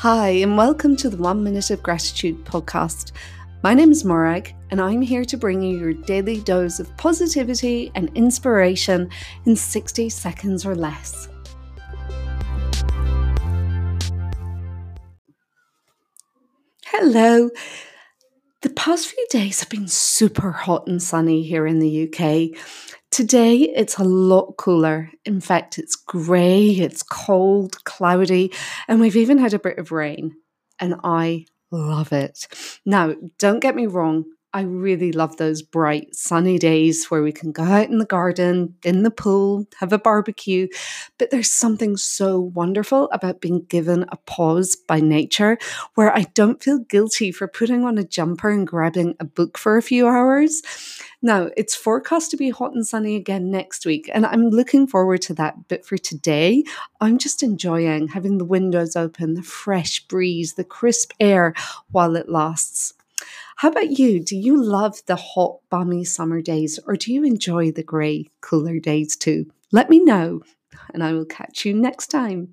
Hi, and welcome to the One Minute of Gratitude podcast. My name is Morag, and I'm here to bring you your daily dose of positivity and inspiration in 60 seconds or less. Hello. The past few days have been super hot and sunny here in the UK. Today it's a lot cooler. In fact, it's grey, it's cold, cloudy, and we've even had a bit of rain. And I love it. Now, don't get me wrong, I really love those bright, sunny days where we can go out in the garden, in the pool, have a barbecue. But there's something so wonderful about being given a pause by nature where I don't feel guilty for putting on a jumper and grabbing a book for a few hours. Now, it's forecast to be hot and sunny again next week, and I'm looking forward to that. But for today, I'm just enjoying having the windows open, the fresh breeze, the crisp air while it lasts. How about you? Do you love the hot, balmy summer days or do you enjoy the grey, cooler days too? Let me know and I will catch you next time.